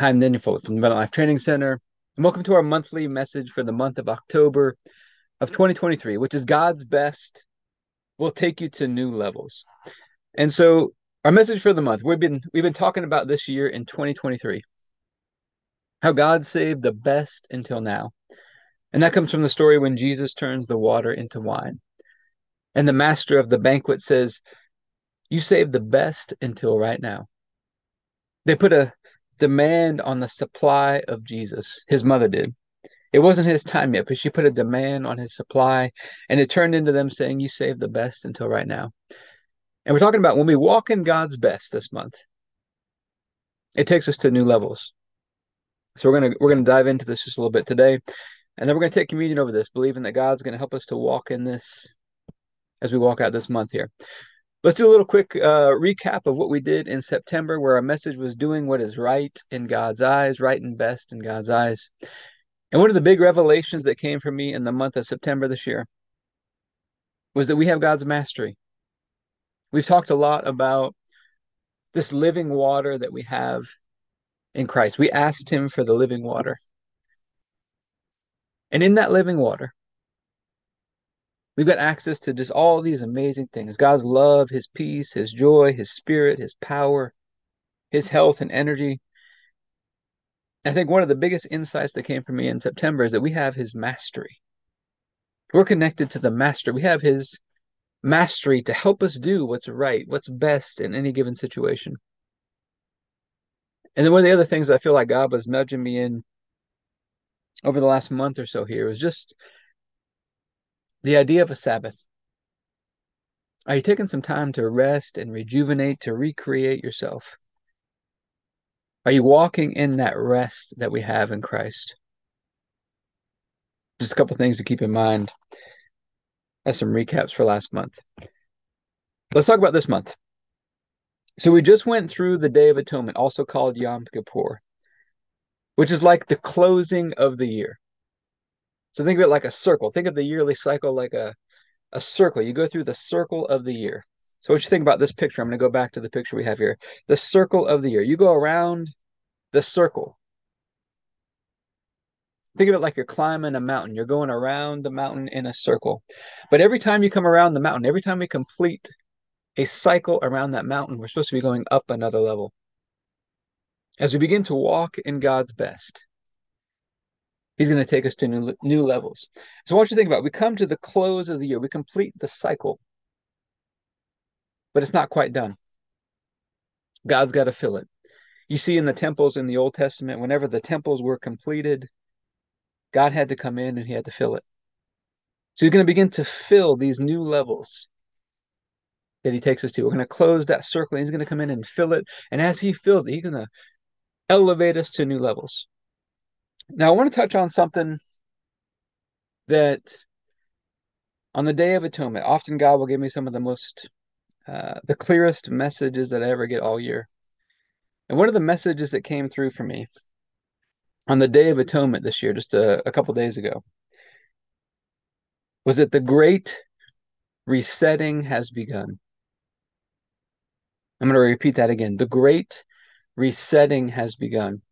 Hi, I'm Daniel Fuller from the Meta Life Training Center, and welcome to our monthly message for the month of October of 2023, which is God's best will take you to new levels. And so, our message for the month we've been we've been talking about this year in 2023, how God saved the best until now, and that comes from the story when Jesus turns the water into wine, and the master of the banquet says, "You saved the best until right now." They put a demand on the supply of Jesus. His mother did. It wasn't his time yet, but she put a demand on his supply, and it turned into them saying, You saved the best until right now. And we're talking about when we walk in God's best this month, it takes us to new levels. So we're gonna we're gonna dive into this just a little bit today, and then we're gonna take communion over this, believing that God's gonna help us to walk in this as we walk out this month here. Let's do a little quick uh, recap of what we did in September, where our message was doing what is right in God's eyes, right and best in God's eyes. And one of the big revelations that came for me in the month of September this year was that we have God's mastery. We've talked a lot about this living water that we have in Christ. We asked Him for the living water. And in that living water, We've got access to just all these amazing things God's love, His peace, His joy, His spirit, His power, His health and energy. And I think one of the biggest insights that came for me in September is that we have His mastery. We're connected to the Master. We have His mastery to help us do what's right, what's best in any given situation. And then one of the other things I feel like God was nudging me in over the last month or so here was just the idea of a Sabbath. Are you taking some time to rest and rejuvenate, to recreate yourself? Are you walking in that rest that we have in Christ? Just a couple things to keep in mind as some recaps for last month. Let's talk about this month. So we just went through the Day of Atonement, also called Yom Kippur, which is like the closing of the year. So think of it like a circle. Think of the yearly cycle like a, a circle. You go through the circle of the year. So what you think about this picture? I'm going to go back to the picture we have here. The circle of the year. You go around the circle. Think of it like you're climbing a mountain. You're going around the mountain in a circle. But every time you come around the mountain, every time we complete a cycle around that mountain, we're supposed to be going up another level. As we begin to walk in God's best, He's going to take us to new, new levels. So want you think about it. we come to the close of the year, we complete the cycle, but it's not quite done. God's got to fill it. You see in the temples in the Old Testament, whenever the temples were completed, God had to come in and he had to fill it. So he's going to begin to fill these new levels that he takes us to. We're going to close that circle. And he's going to come in and fill it. And as he fills it, he's going to elevate us to new levels. Now, I want to touch on something that on the Day of Atonement, often God will give me some of the most, uh, the clearest messages that I ever get all year. And one of the messages that came through for me on the Day of Atonement this year, just a, a couple days ago, was that the great resetting has begun. I'm going to repeat that again. The great resetting has begun.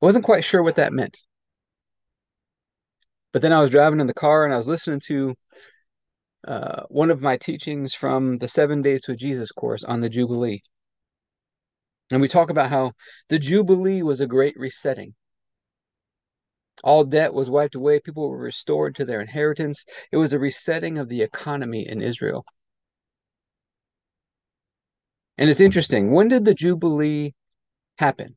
Wasn't quite sure what that meant. But then I was driving in the car and I was listening to uh, one of my teachings from the Seven Days with Jesus course on the Jubilee. And we talk about how the Jubilee was a great resetting. All debt was wiped away. People were restored to their inheritance. It was a resetting of the economy in Israel. And it's interesting. When did the Jubilee happen?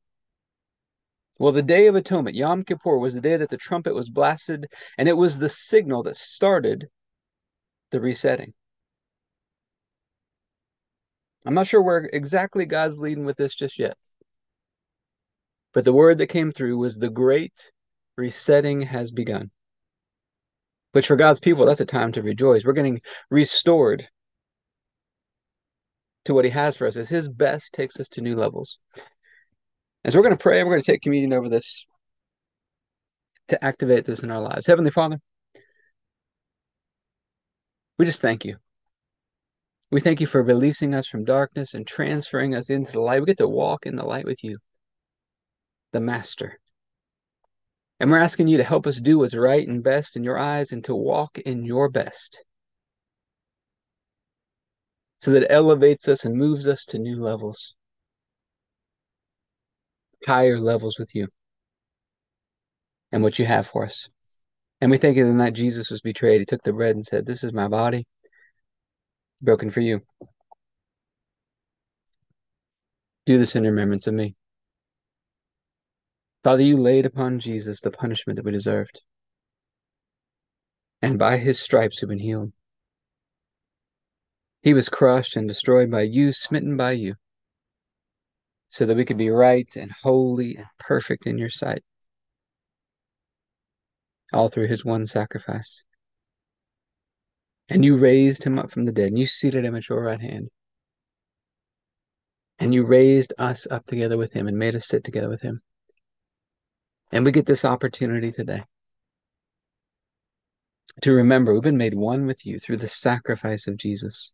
Well, the Day of Atonement, Yom Kippur, was the day that the trumpet was blasted, and it was the signal that started the resetting. I'm not sure where exactly God's leading with this just yet. But the word that came through was the great resetting has begun. Which for God's people, that's a time to rejoice. We're getting restored to what He has for us as His best takes us to new levels. And so we're going to pray. We're going to take communion over this to activate this in our lives. Heavenly Father, we just thank you. We thank you for releasing us from darkness and transferring us into the light. We get to walk in the light with you. the Master. And we're asking you to help us do what's right and best in your eyes and to walk in your best so that it elevates us and moves us to new levels, higher levels with you and what you have for us. And we think of the night Jesus was betrayed, he took the bread and said, This is my body broken for you. Do this in remembrance of me. Father, you laid upon Jesus the punishment that we deserved. And by his stripes we've been healed. He was crushed and destroyed by you, smitten by you, so that we could be right and holy and perfect in your sight. All through his one sacrifice. And you raised him up from the dead, and you seated him at your right hand. And you raised us up together with him and made us sit together with him. And we get this opportunity today to remember we've been made one with you through the sacrifice of Jesus.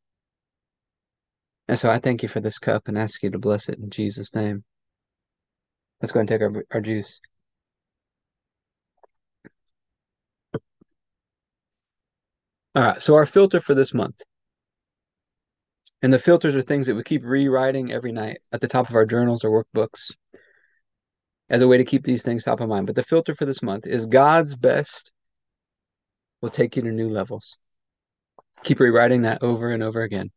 And so I thank you for this cup and ask you to bless it in Jesus' name. Let's go and take our, our juice. All right, so our filter for this month. And the filters are things that we keep rewriting every night at the top of our journals or workbooks as a way to keep these things top of mind. But the filter for this month is God's best will take you to new levels. Keep rewriting that over and over again.